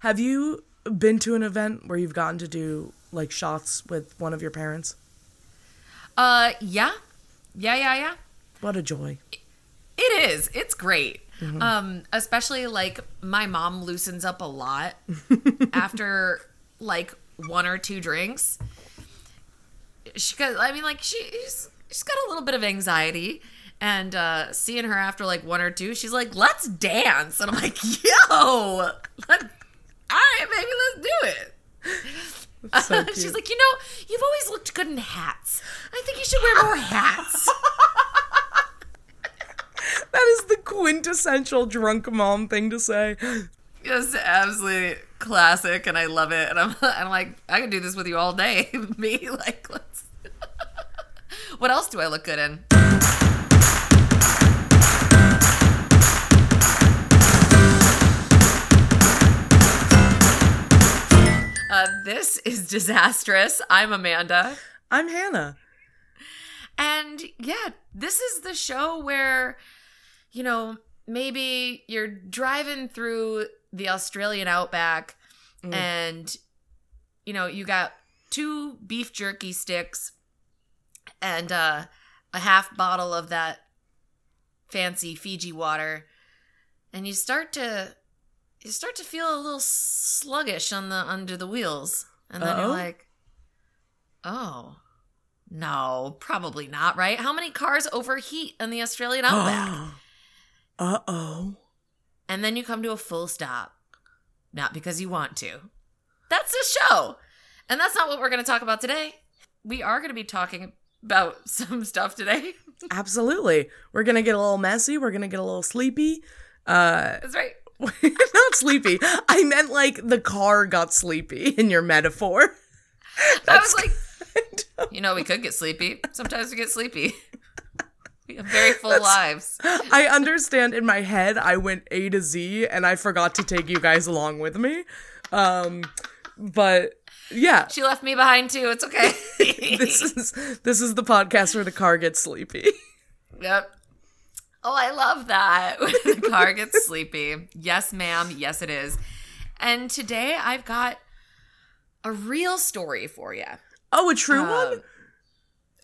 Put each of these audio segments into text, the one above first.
Have you been to an event where you've gotten to do like shots with one of your parents? Uh, yeah, yeah, yeah, yeah. What a joy. It is. It's great. Um, especially like my mom loosens up a lot after like one or two drinks. She got. I mean, like she's she's got a little bit of anxiety. And uh, seeing her after like one or two, she's like, "Let's dance," and I'm like, "Yo, let, all right, baby, let's do it." So cute. She's like, you know, you've always looked good in hats. I think you should wear more hats. that is the quintessential drunk mom thing to say. It's absolutely classic, and I love it. And I'm, I'm like, I can do this with you all day. Me, like, let's. what else do I look good in? Uh, this is disastrous. I'm Amanda. I'm Hannah. And yeah, this is the show where, you know, maybe you're driving through the Australian outback and, you know, you got two beef jerky sticks and uh, a half bottle of that fancy Fiji water. And you start to. You start to feel a little sluggish on the under the wheels, and then Uh-oh. you're like, "Oh, no, probably not, right? How many cars overheat in the Australian outback? uh oh. and then you come to a full stop. Not because you want to. That's the show. And that's not what we're going to talk about today. We are going to be talking about some stuff today. Absolutely. We're gonna get a little messy. We're gonna get a little sleepy. Uh, That's right. not sleepy. I meant like the car got sleepy in your metaphor. I was like, you know, we could get sleepy. Sometimes we get sleepy. We have very full lives. I understand in my head I went A to Z and I forgot to take you guys along with me. Um but yeah, She left me behind too. It's okay. this is this is the podcast where the car gets sleepy. Yep. Oh, I love that. The car gets sleepy. Yes, ma'am. Yes, it is. And today I've got a real story for you. Oh, a true one? Um,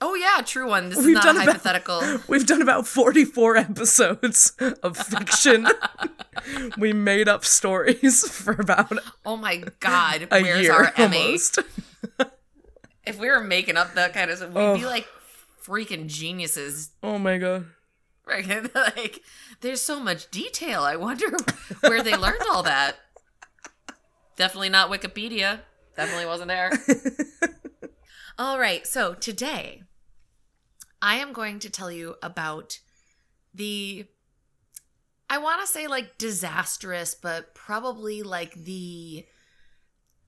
oh yeah, true one. This is We've not done about- hypothetical. We've done about 44 episodes of fiction. we made up stories for about Oh my god, a where's year our Emmy? If we were making up that kind of stuff, we'd Oh. be like freaking geniuses. Oh my god. Right? like, there's so much detail. I wonder where they learned all that. Definitely not Wikipedia. Definitely wasn't there. all right, so today I am going to tell you about the I want to say like disastrous, but probably like the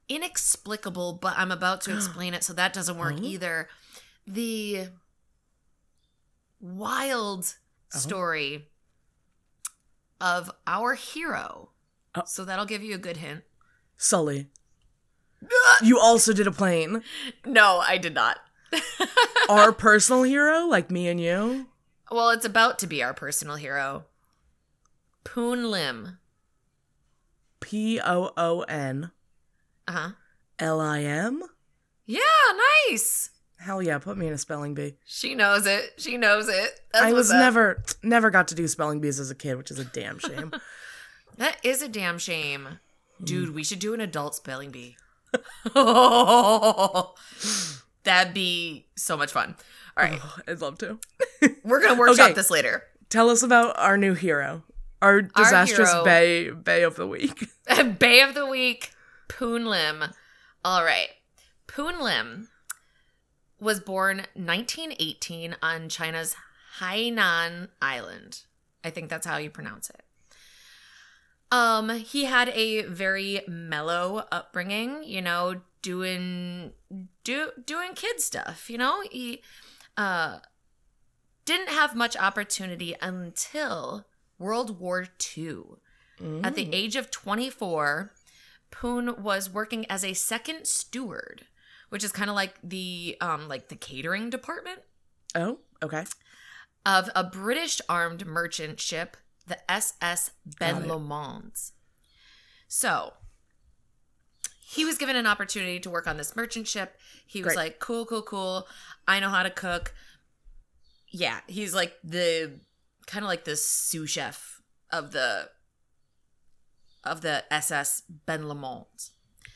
inexplicable, but I'm about to explain it, so that doesn't work Oh. either. The wild Oh. story of our hero. Oh. So that'll give you a good hint. Sully. You also did a plane. No, I did not. Our personal hero, like me and you. Well, it's about to be our personal hero. Poon Lim. P O O N Uh huh. L I M. Yeah, nice. Hell yeah, put me in a spelling bee. She knows it. She knows it. That's I was what's up. never never got to do spelling bees as a kid, which is a damn shame. That is a damn shame. Mm. Dude, we should do an adult spelling bee. That'd be so much fun. All right. I'd love to. We're going to workshop Okay. this later. Tell us about our new hero. Our disastrous hero- bae bae of the week. Bae of the Week, Poon Lim. All right. Poon Lim was born 1918 on China's Hainan Island. I think that's how you pronounce it. Um, he had a very mellow upbringing, you know, doing do doing kid stuff, you know? He uh didn't have much opportunity until World War II. At the age of 24, Poon was working as a second steward, which is kind of like the um like the catering department Oh, okay. of a British armed merchant ship, the SS Ben. Lomond. So, he was given an opportunity to work on this merchant ship. He was Great. like, cool, cool, cool. I know how to cook. Yeah, he's like the kind of like the sous chef of the of the SS Ben Lomond.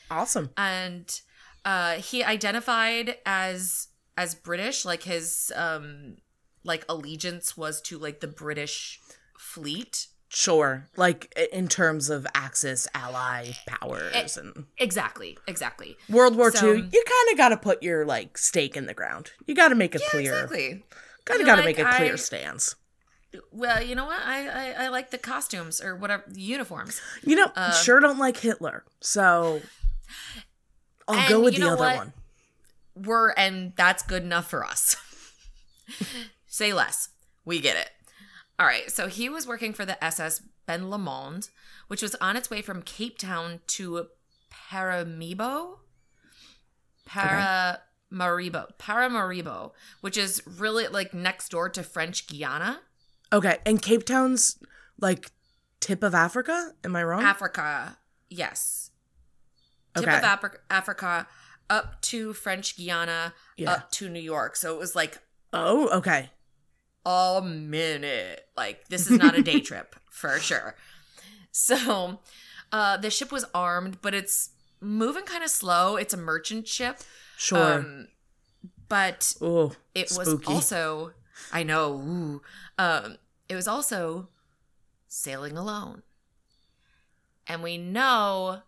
Awesome. And uh he identified as as British, like his um like allegiance was to like the British fleet. Sure. Like in terms of Axis ally powers and Exactly, exactly. World War So- II, you kind of got to put your like stake in the ground. You got to make a Yeah, clear, exactly. kind of got to like, make a clear I- stance. Well, you know what? I, I I like the costumes or whatever the uniforms. You know, Uh, sure don't like Hitler, so I'll And go with the other what? one. We're and that's good enough for us. Say less. We get it. All right. So he was working for the SS Ben Lomond, which was on its way from Cape Town to Paramaribo. Paramaribo. Paramaribo, which is really like next door to French Guiana, Okay, and Cape Town's like tip of Africa. Am I wrong? Africa. Yes. Tip Okay. of Afri- Africa up to French Guiana, Yeah. up to New York. So it was like oh, okay. a minute. Like this is not a day trip for sure. So, uh, the ship was armed, but it's moving kind of slow. It's a merchant ship. Sure. Um, but oh, it was spooky. also, I know, ooh, um, it was also sailing alone. And we know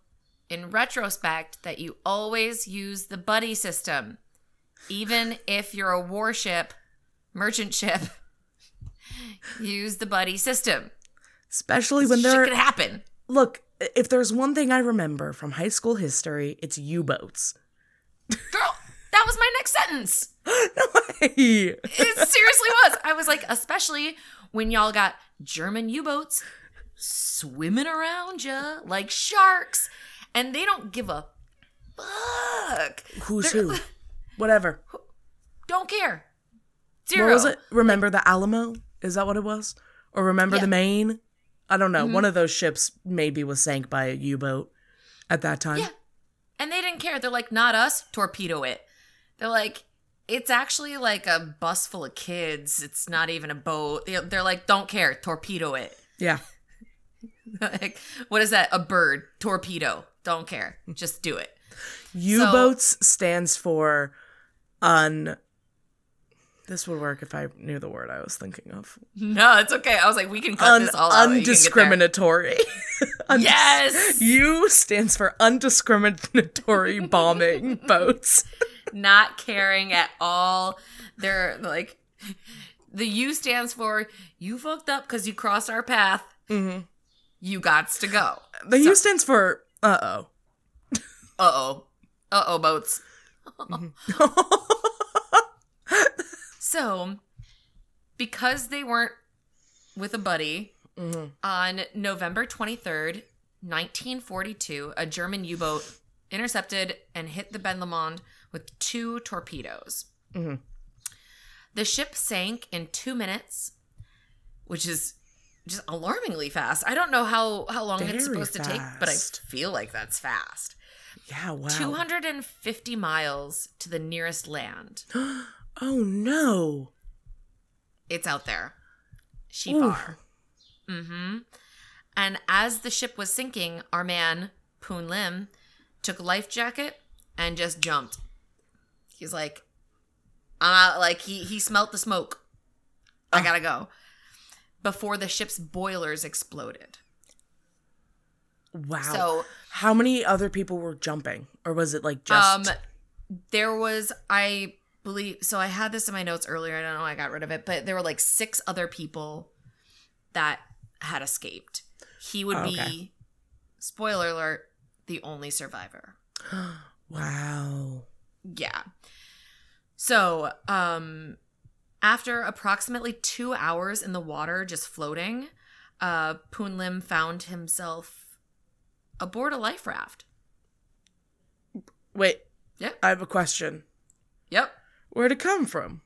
in retrospect that you always use the buddy system. Even if you're a warship, merchant ship, use the buddy system. especially when Shit they're could happen. look. If there's one thing I remember from high school history, it's U-boats. Girl, that was my next sentence. no way. It seriously was. I was like, especially when y'all got German U boats swimming around you like sharks, and they don't give a fuck. Who's They're- who? Whatever. Don't care. Zero. What was it? Remember the Alamo? Is that what it was? Or remember Yeah. the Maine? I don't know. Mhm. One of those ships maybe was sank by a U-boat at that time. Yeah. And they didn't care. They're like, not us, torpedo it. They're like, it's actually like a bus full of kids. It's not even a boat. They're they're like, don't care, torpedo it. Yeah. like, what is that? A bird. Torpedo. Don't care. Just do it. U-boats stands for un. This would work if I knew the word I was thinking of. No, it's okay. I was like, we can cut Un- this all out. You can get there. undiscriminatory. Undis- Yes. U stands for undiscriminatory bombing boats. Not caring at all. They're like, the U stands for you fucked up because you crossed our path. hmm You gots to go. The U stands for uh oh. Uh oh. Uh oh, boats. So, because they weren't with a buddy, Mhm. on November 23rd, 1942, a German U boat intercepted and hit the Ben Lomond with two torpedoes. Mhm. The ship sank in two minutes, which is just alarmingly fast. I don't know how, how long it's Very supposed to take, but I fast. feel like that's fast. Yeah, wow. 250 miles to the nearest land. oh no. It's out there. She Ooh. far. Mm-hmm. And as the ship was sinking, our man, Poon Lim, took a life jacket and just jumped. He's like, uh, like he he smelt the smoke. I gotta go. Before the ship's boilers exploded. Wow. So How many other people were jumping? Or was it like just um there was I believe so I had this in my notes earlier, I don't know I got rid of it, but there were like six other people that had escaped. He would Oh, be spoiler alert, the only survivor. Wow. Yeah. So, um after approximately 2 hours in the water just floating, uh Poon Lim found himself aboard a life raft. Wait, Yeah. I have a question. Yep. Where'd it come from?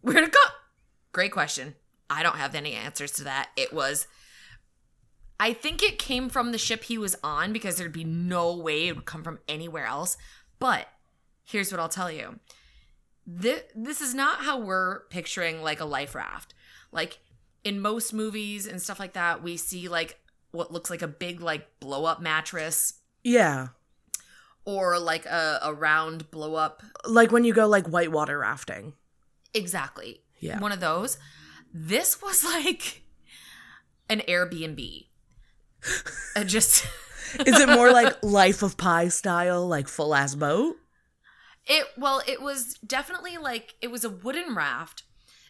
Where'd it go? Great question. I don't have any answers to that. It was I think it came from the ship he was on because there'd be no way it would come from anywhere else. But here's what I'll tell you. This, this is not how we're picturing like a life raft. Like in most movies and stuff like that, we see like what looks like a big like blow up mattress Yeah. or like a, a round blow up. Like when you go like whitewater rafting. Exactly. Yeah. One of those. This was like an Airbnb. Uh, just Is it more like Life of Pi style, like full ass boat? It well, it was definitely like it was a wooden raft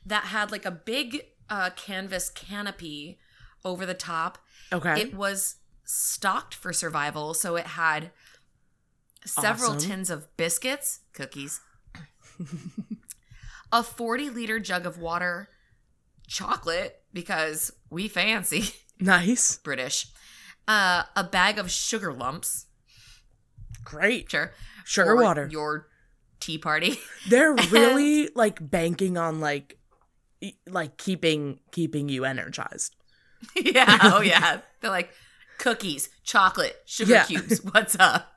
that had like a big uh, canvas canopy over the top. Okay. It was stocked for survival, so it had several Awesome. tins of biscuits, cookies, a 40 liter jug of water, chocolate because we fancy nice. British, uh, a bag of sugar lumps, Great. sure, Sugar water. your tea party. They're really like banking on like like keeping keeping you energized. yeah. Oh, yeah. They're like cookies, chocolate, sugar Yeah. cubes. What's up?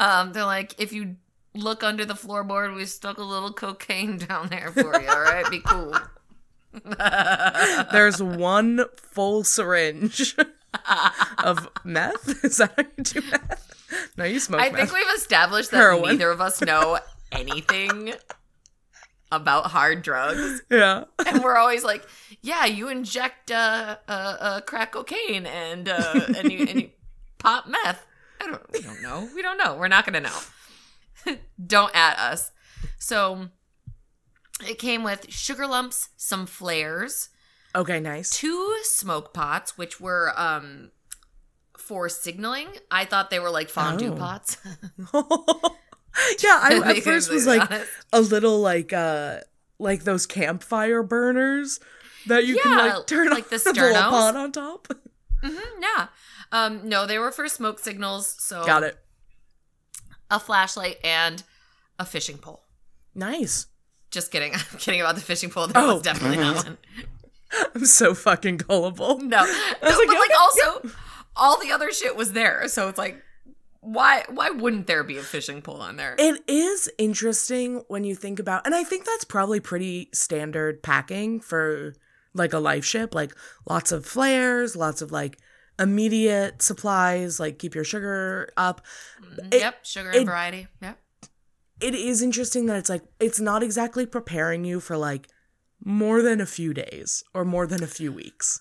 um, they're like, if you look under the floorboard, we stuck a little cocaine down there for you. All right, be cool. There's one full syringe of meth. Is that how you do meth? No, you smoke I meth. think we've established that Heroin. neither of us know anything about hard drugs, yeah. and we're always like, "Yeah, you inject uh, uh, uh crack cocaine and uh, and you and you pop meth." I don't. We don't know. We don't know. We're not gonna know. don't at us. So it came with sugar lumps, some flares, Okay, nice. two smoke pots, which were um for signaling. I thought they were like fondue Oh. pots. yeah, I at first was like honest. a little like uh like those campfire burners that you can like turn like the a little pot on top. Mm-hmm, yeah. Um, no, they were for smoke signals. So Got it. A flashlight and a fishing pole. Nice. Just kidding. I'm kidding about the fishing pole. That Oh. was definitely not one. I'm so fucking gullible. No, no was but like, like okay, also, all the other shit was there. So it's like, why? Why wouldn't there be a fishing pole on there? It is interesting when you think about, and I think that's probably pretty standard packing for like a life ship. Like lots of flares, lots of like immediate supplies, like keep your sugar up. Mhm, it- yep, sugar and variety. Yep. It is interesting that it's like it's not exactly preparing you for like more than a few days or more than a few weeks.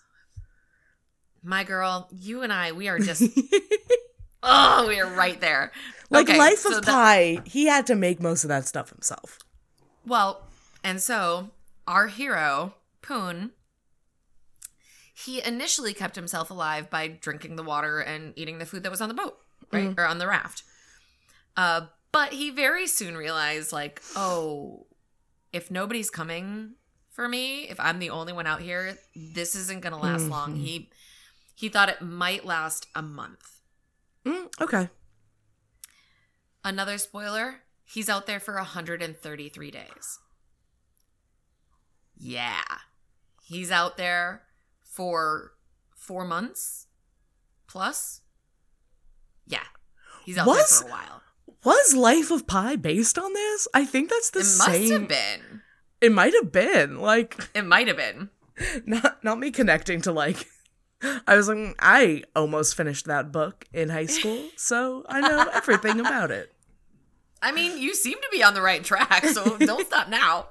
My girl, you and I, we are just oh, we are right there. Like Okay, Life so of that- Pi, he had to make most of that stuff himself. Well, and so our hero, Poon, he initially kept himself alive by drinking the water and eating the food that was on the boat, right? Or on the raft. Uh, but he very soon realized, like, oh, if nobody's coming for me, if I'm the only one out here, this isn't gonna last long. Mhm. He he thought it might last a month. Mm, okay. Another spoiler, he's out there for 133 days. Yeah. He's out there for four months plus. Yeah. He's out Was- there for a while. Was Life of Pi based on this? I think that's the It must same. have been. It might have been like It might have been. not not me connecting to like. I was like, "Mm, I almost finished that book in high school, so I know everything about it. I mean, you seem to be on the right track, so don't stop now.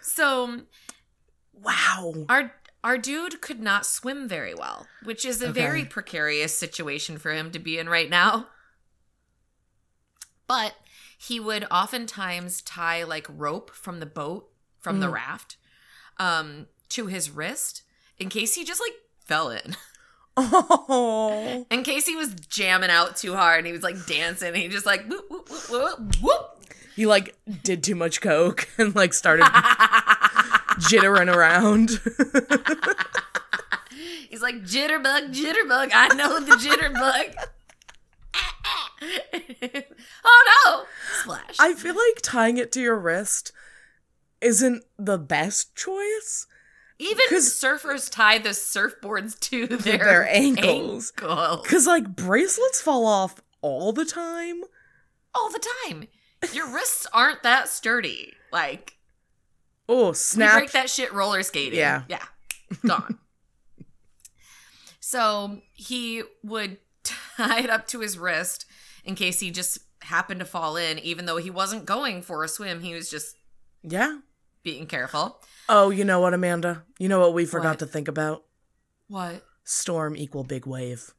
So Wow. our our dude could not swim very well, which is a Okay. very precarious situation for him to be in right now. But he would oftentimes tie like rope from the boat from the Mm. raft um to his wrist in case he just like fell in. Oh. In case he was jamming out too hard and he was like dancing and he just like whoop whoop whoop whoop whoop. He like did too much coke and like started jittering around. He's like jitterbug, jitterbug. I know the jitterbug. Splash. I feel like tying it to your wrist isn't the best choice. Even surfers tie the surfboards to their, their ankles. ankles Cause like bracelets fall off all the time. all the time. Your wrists aren't that sturdy. Like Oh, you snap. break that shit roller skating. Yeah. yeah, gone. so he would tie it up to his wrist in case he just happened to fall in, even though he wasn't going for a swim. He was just yeah. being careful. Oh, you know what, Amanda? You know what we forgot What? to think about? What? Storm equal big wave.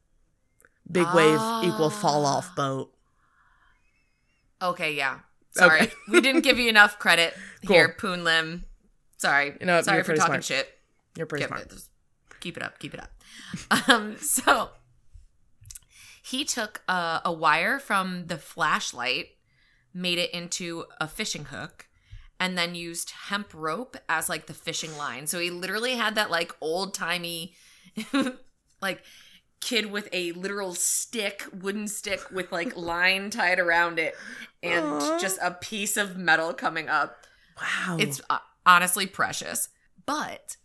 Big wave equal fall Ah. off boat. Okay, yeah. Sorry. Okay. we didn't give you enough credit Cool. here, Poon Lim. Sorry. You know Sorry for talking smart. shit. You're pretty Keep smart. it, keep it up. Keep it up. Um, so he took a, a wire from the flashlight, made it into a fishing hook, and then used hemp rope as like the fishing line. So he literally had that like old timey, like kid with a literal stick, wooden stick with like line tied around it, and Aw. just a piece of metal coming up. Wow. It's uh, honestly precious. But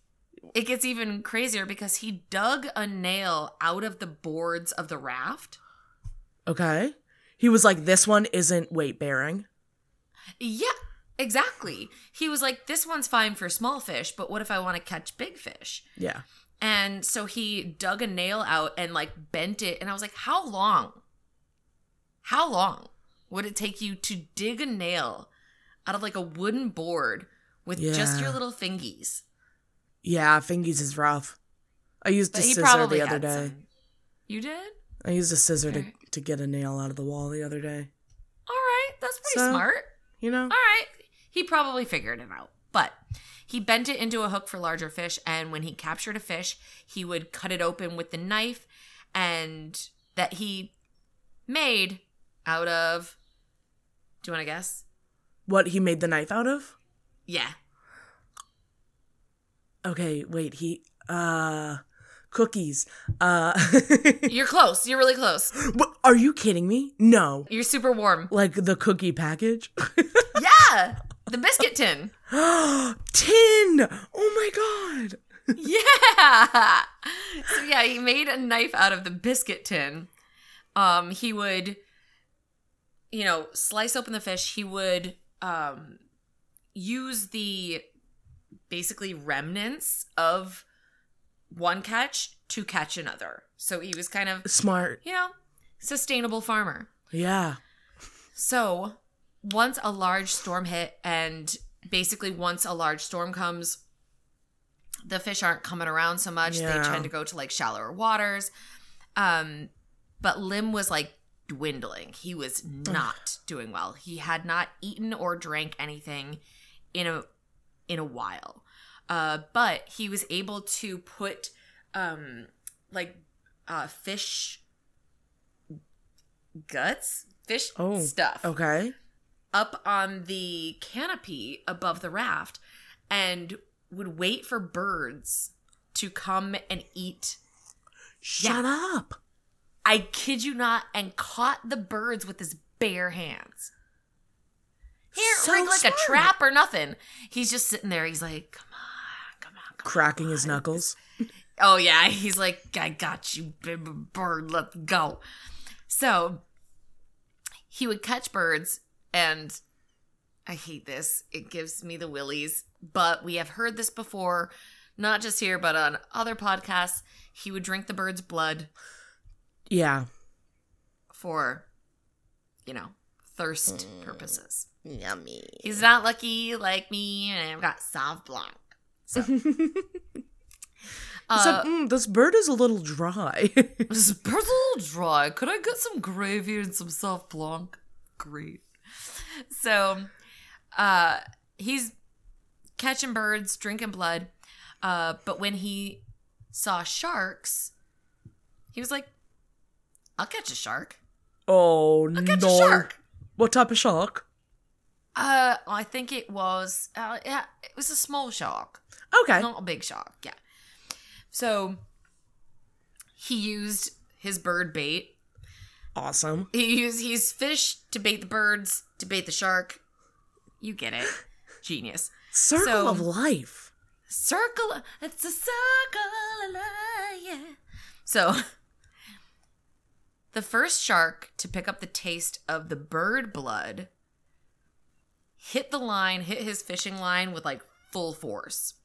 it gets even crazier because he dug a nail out of the boards of the raft. okay. He was like, this one isn't weight bearing. Yeah, exactly. He was like, this one's fine for small fish, but what if I want to catch big fish? Yeah. And so he dug a nail out and like bent it. And I was like, how long? How long would it take you to dig a nail out of like a wooden board with just your little fingies? Yeah, fingies is rough. I used a But he scissor the other day. some. You did? I used a scissor to, to get a nail out of the wall the other day. All right, that's pretty So- smart. You know? All right, he probably figured it out. But he bent it into a hook for larger fish, and when he captured a fish, he would cut it open with the knife, and that he made out of. Do you want to guess? What he made the knife out of? Yeah. Okay, wait, he uh cookies. Uh You're close. You're really close. What- Are you kidding me? No. You're super warm. Like the cookie package? Yeah. The biscuit tin. Tin! Oh my god. yeah. So yeah, he made a knife out of the biscuit tin. Um, he would, you know, slice open the fish. He would um use the basically remnants of one catch to catch another. So he was kind of, Smart. you know, sustainable farmer. Yeah. So, once a large storm hit, and basically once a large storm comes, the fish aren't coming around so much. Yeah. They tend to go to like shallower waters. Um, but Lim was like dwindling. He was not doing well. He had not eaten or drank anything in a in a while. Uh, but he was able to put um like uh fish guts, fish Oh, stuff Okay. up on the canopy above the raft and would wait for birds to come and eat. Shut up. I kid you not, and caught the birds with his bare hands. He didn't So rig like smart. a trap or nothing. He's just sitting there. He's like, come on, come on, come Cracking his knuckles. Oh yeah, he's like, I got you, bird. Let's go. So he would catch birds, and I hate this. It gives me the willies. But we have heard this before, not just here, but on other podcasts. He would drink the bird's blood Yeah. for, you know, thirst mm, purposes. Yummy. He's not lucky like me, and I've got Sauv Blanc. So, uh, mm, this bird is a little dry. This bird's a little dry. Could I get some gravy and some Sauv blanc? Great. So, uh, he's catching birds, drinking blood. Uh, but when he saw sharks, he was like, "I'll catch a shark. oh I'll catch no. a shark." What type of shark? Uh, I think it was. Uh, yeah, it was a small shark. Okay. Not a big shark, yeah. So he used his bird bait. Awesome. He used he's fish to bait the birds, to bait the shark. You get it. Genius. Circle So- of life. Circle, it's a circle of life. Yeah. So, the first shark to pick up the taste of the bird blood hit the line, hit his fishing line with like full force.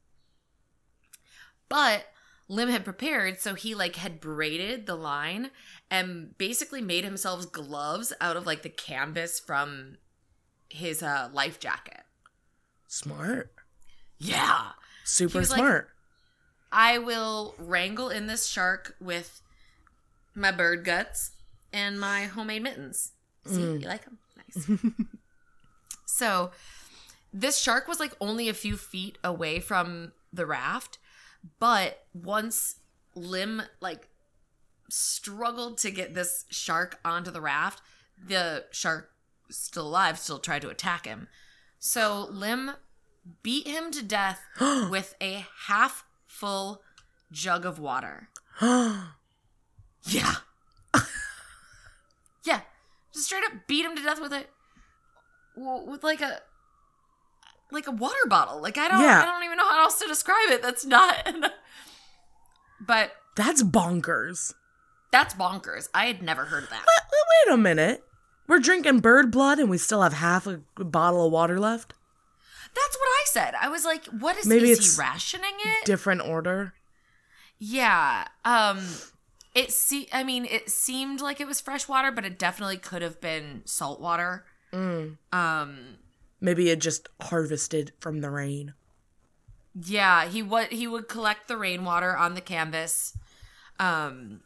But Lim had prepared, so he like had braided the line and basically made himself gloves out of like the canvas from his uh, life jacket. Smart. Yeah. Super was like- smart. I will wrangle in this shark with my bird guts and my homemade mittens. See, you like them? Nice. so, this shark was like only a few feet away from the raft, but once Lim like struggled to get this shark onto the raft, the shark still alive still tried to attack him. So Lim beat him to death with a half full jug of water. Yeah. yeah. Just straight up beat him to death with it. With like a like a water bottle. Like I don't Yeah. I don't even know how else to describe it. That's not But That's bonkers. that's bonkers. I had never heard of that. Wait, wait a minute. We're drinking bird blood and we still have half a bottle of water left? That's what I said. I was like, what is Maybe is it's he rationing it? Different order. Yeah. Um it see I mean, it seemed like it was fresh water, but it definitely could have been salt water. Mm. Um Maybe it just harvested from the rain. yeah, he would he would collect the rainwater on the canvas. Um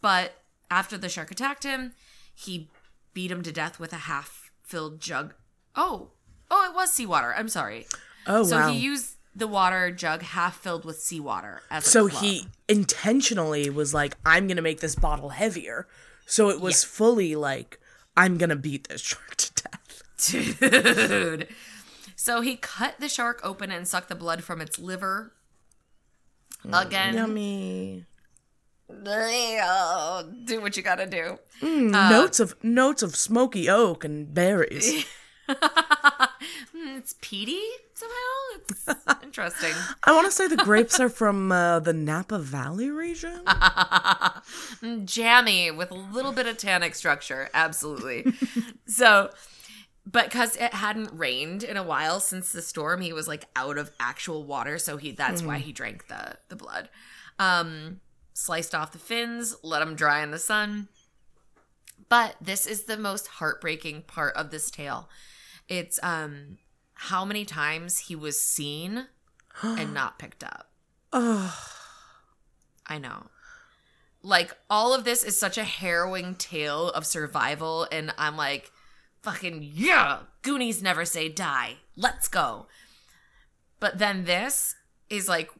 but after the shark attacked him, he beat him to death with a half filled jug. Oh. Oh, it was seawater. I'm sorry. Oh, so wow. he used the water jug half filled with seawater as a so he intentionally was like, I'm going to make this bottle heavier. So it was fully like, I'm going to beat this shark to death. Dude. So he cut the shark open and sucked the blood from its liver. Again, Yummy. do what you gotta do. Mm, Uh, notes of notes of smoky oak and berries. Hmm, it's peaty somehow. It's interesting. I want to say the grapes are from uh, the Napa Valley region. Mm, Jammy with a little bit of tannic structure. Absolutely. so, but because it hadn't rained in a while since the storm, he was like out of actual water. So he that's why he drank the the blood. Um, sliced off the fins, let them dry in the sun. But this is the most heartbreaking part of this tale. It's um how many times he was seen and not picked up. Oh, I know. Like all of this is such a harrowing tale of survival and I'm like fucking yeah, Goonies never say die. Let's go. But then this is like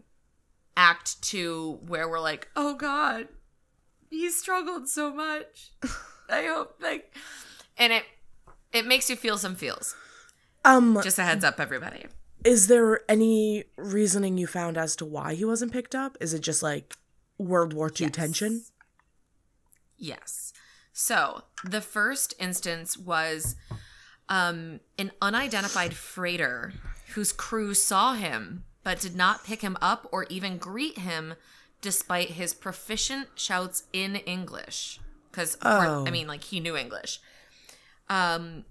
act 2 where we're like, "Oh god, he struggled so much." I hope like and it it makes you feel some feels. um, Just a heads up everybody. is there any reasoning you found as to why he wasn't picked up? Is it just like World War II Yes. tension? Yes. So the first instance was um, an unidentified freighter whose crew saw him but did not pick him up or even greet him despite his proficient shouts in English. Because, Oh. I mean, like, he knew English. Um,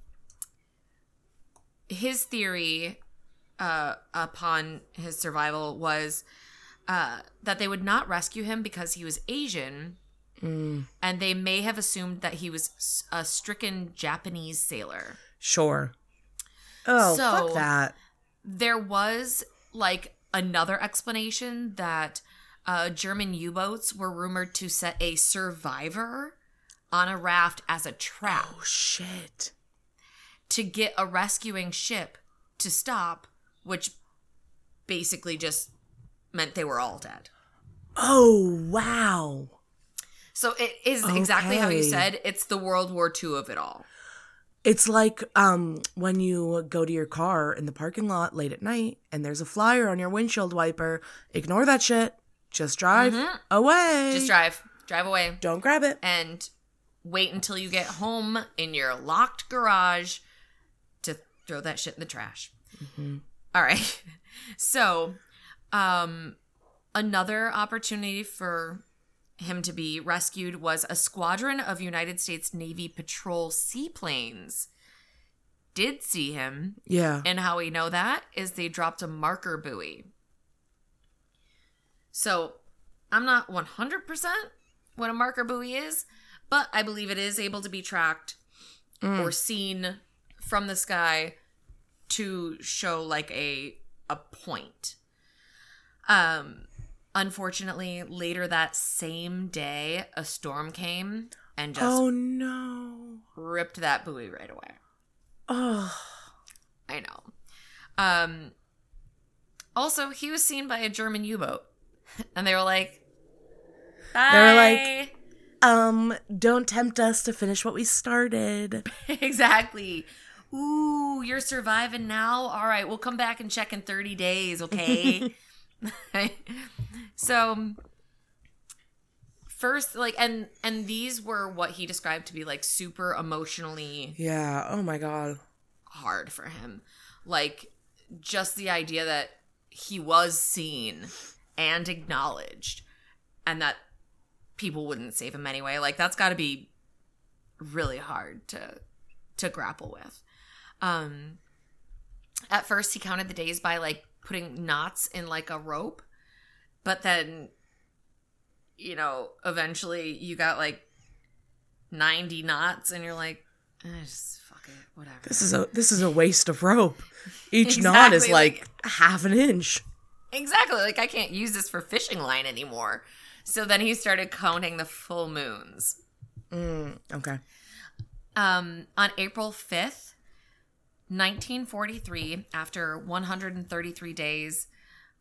his theory uh, upon his survival was uh, that they would not rescue him because he was Asian Mm, and they may have assumed that he was a stricken Japanese sailor. sure. Oh, So- fuck that. There was like another explanation that uh, German U boats were rumored to set a survivor on a raft as a trap Oh shit. to get a rescuing ship to stop, which basically just meant they were all dead. Oh wow. So it is exactly how you said. It's the World War II of it all. It's like um when you go to your car in the parking lot late at night and there's a flyer on your windshield wiper. Ignore that shit. Just drive Mhm. away. Just drive, drive away. Don't grab it. and wait until you get home in your locked garage to throw that shit in the trash. All right. So, Um, another opportunity for him to be rescued was a squadron of United States Navy patrol seaplanes did see him, Yeah. and how we know that is they dropped a marker buoy. So I'm not 100% what a marker buoy is, but I believe it is able to be tracked or seen from the sky to show like a a point. Um unfortunately later that same day a storm came and just Oh no. ripped that buoy right away. Oh. I know. Um also he was seen by a German U-boat and they were like Bye. They were like- Um, don't tempt us to finish what we started. exactly. Ooh, you're surviving now? All right, we'll come back and check in 30 days, okay? so first like and and these were what he described to be like super emotionally Yeah. Oh my god. hard for him. Like just the idea that he was seen and acknowledged and that people wouldn't save him anyway. Like that's got to be really hard to to grapple with. Um at first he counted the days by like putting knots in like a rope, but then you know, eventually you got like 90 knots and you're like eh, just fuck it, whatever. This is a this is a waste of rope. Each knot is like, like- half an inch. Exactly. Like I can't use this for fishing line anymore. So then he started counting the full moons. Mm, okay. Um, on April 5th, 1943, after 133 days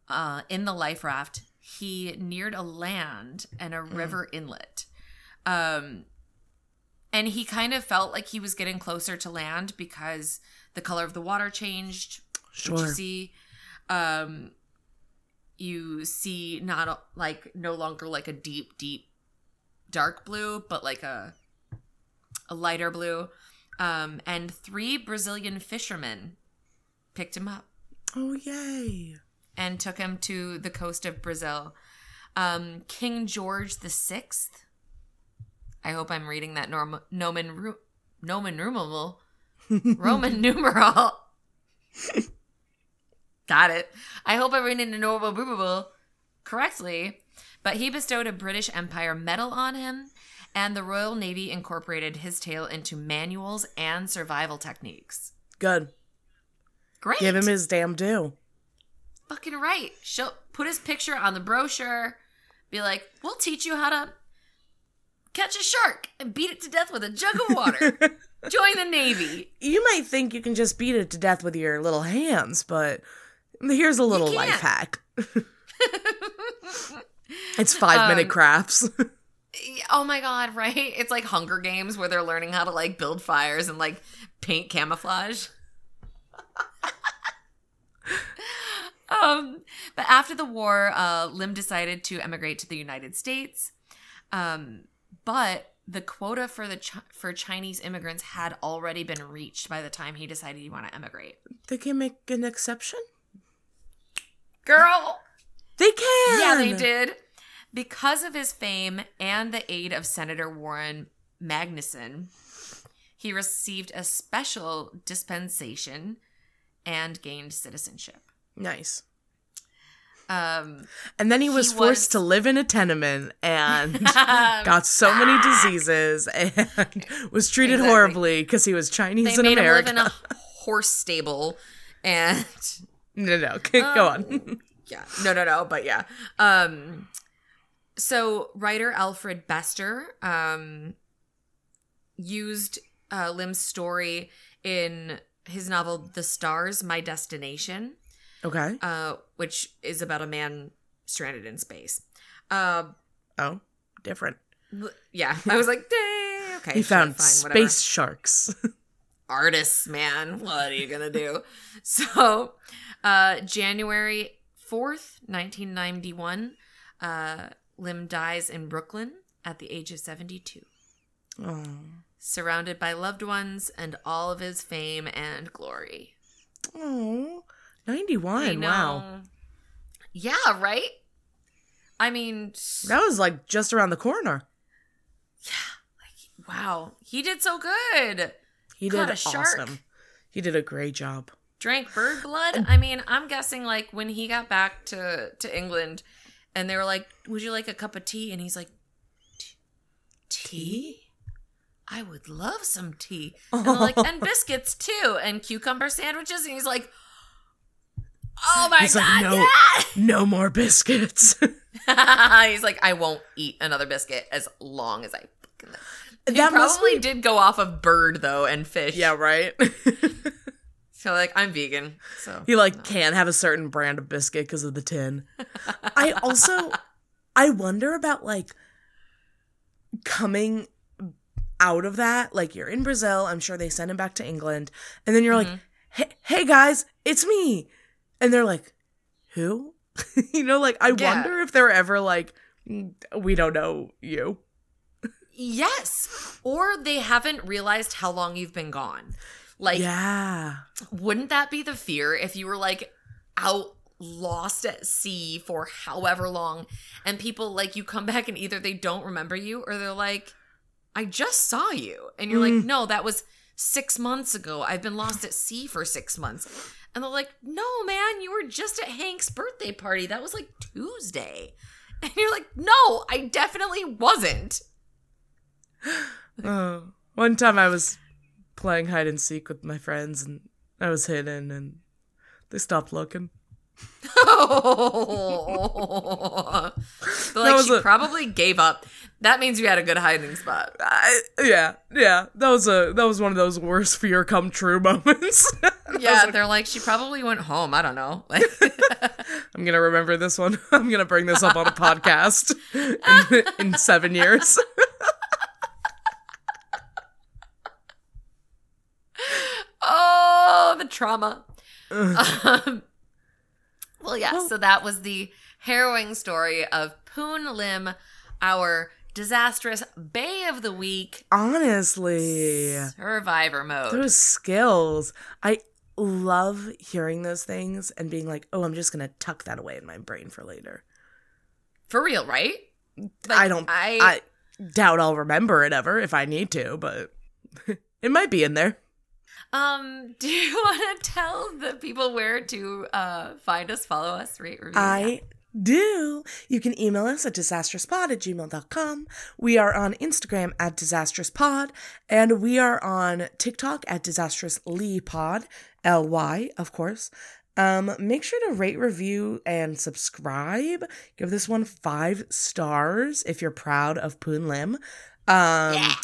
uh, in the life raft, he neared a land and a river inlet. Um, and he kind of felt like he was getting closer to land because the color of the water changed, Sure. you see um you see not a, like no longer like a deep deep dark blue but like a a lighter blue um and three brazilian fishermen picked him up Oh yay. and took him to the coast of brazil um king george the sixth i hope i'm reading that norm nomen ru- nomen numeral roman numeral Got it. I hope I'm reading the normal correctly. But he bestowed a British Empire medal on him, and the Royal Navy incorporated his tale into manuals and survival techniques. Good. Great. Give him his damn due. fucking right. She'll put his picture on the brochure. Be like, we'll teach you how to catch a shark and beat it to death with a jug of water. Join the Navy. You might think you can just beat it to death with your little hands, but here's a little life hack. It's five minute Um, crafts. Oh my god, right? It's like Hunger Games where they're learning how to like build fires and like paint camouflage. um, but after the war, uh, Lim decided to emigrate to the United States. Um, but the quota for the Ch- for Chinese immigrants had already been reached by the time he decided he wanted to emigrate. they can make an exception. Girl, They can. Yeah, they did. Because of his fame and the aid of Senator Warren Magnuson, he received a special dispensation and gained citizenship. Nice. Um, And then he was He forced was- to live in a tenement and got so many diseases and was treated Exactly. horribly because he was Chinese they in America. him live in a horse stable, and no, no, go Um, on. yeah no no no but yeah um so writer alfred bester um used uh lim's story in his novel the stars my destination okay. uh which is about a man stranded in space uh Oh, different. yeah i was like Dang, okay He found fine, whatever." space sharks. artists, man. What are you gonna do? so, uh, January fourth, nineteen ninety one, uh, Lim dies in Brooklyn at the age of seventy two, oh. surrounded by loved ones and all of his fame and glory. Oh, 91. Wow. Yeah, right? I mean, That was like just around the corner. Yeah. Like, wow. He did so good. He did a shark. awesome. He did a great job. Drank bird blood. I mean, I'm guessing like when he got back to to England and they were like, "Would you like a cup of tea?" and he's like, "Tea? I would love some tea." And like, "And biscuits too, and cucumber sandwiches." And he's like, "Oh my He's like, god, "No." yeah!" No more biscuits. He's like, I won't eat another biscuit as long as I. fucking That probably be- did go off of bird though and fish. yeah, right. So like, I'm vegan. So he like can't have a certain brand of biscuit because of the tin. I also I wonder about like coming out of that. Like you're in Brazil, I'm sure they send him back to England, and then you're like, Mhm. hey, hey guys, it's me. And they're like, who? you know, like I Yeah. wonder if they're ever like, "Mm, we don't know you. yes, or they haven't realized how long you've been gone. Like, yeah. wouldn't that be the fear if you were like out lost at sea for however long, and people like you come back and either they don't remember you or they're like, I just saw you, and you're like, Mm. no, that was six months ago. I've been lost at sea for six months. And they're like, no, man, you were just at Hank's birthday party. That was like Tuesday. And you're like, no, I definitely wasn't. Oh, one time I was playing hide and seek with my friends and I was hidden and they stopped looking. but like she a- probably gave up. That means you had a good hiding spot. I, yeah, yeah. That was a that was one of those worst fear come true moments. Yeah, they're like she probably went home. I don't know. Like, I'm gonna remember this one. I'm gonna bring this up on a podcast in, in seven years. Oh, the trauma. um, well, yeah. So that was the harrowing story of Poon Lim, our disastrous Bae of the Week Honestly, survivor mode. those skills. I love hearing those things and being like, oh, I'm just gonna tuck that away in my brain for later. For real, right? I don't. I, I doubt I'll remember it ever if I need to, but it might be in there. Um, do you want to tell the people where to uh find us, follow us, rate, review? I do. You can email us at disastrouspod at gmail.com. We are on Instagram at disastrouspod, and we are on TikTok at disastrouslypod, L-Y, of course. Um, make sure to rate, review, and subscribe. Give this one five stars if you're proud of Poon Lim. Um, Yeah.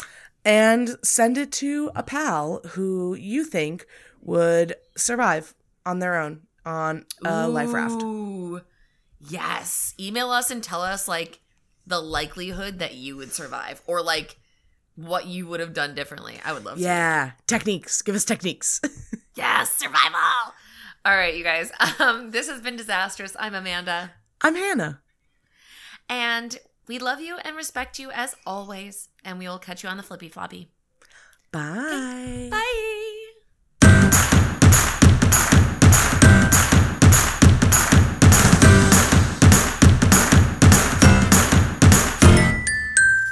And send it to a pal who you think would survive on their own on a life raft. Yes. Email us and tell us like the likelihood that you would survive or like what you would have done differently. I would love to. Yeah, techniques. Give us techniques. Yes, survival. All right, you guys. Um, this has been disastrous. I'm Amanda, I'm Hannah. and we love you and respect you as always. And we will catch you on the flippy floppy. Bye.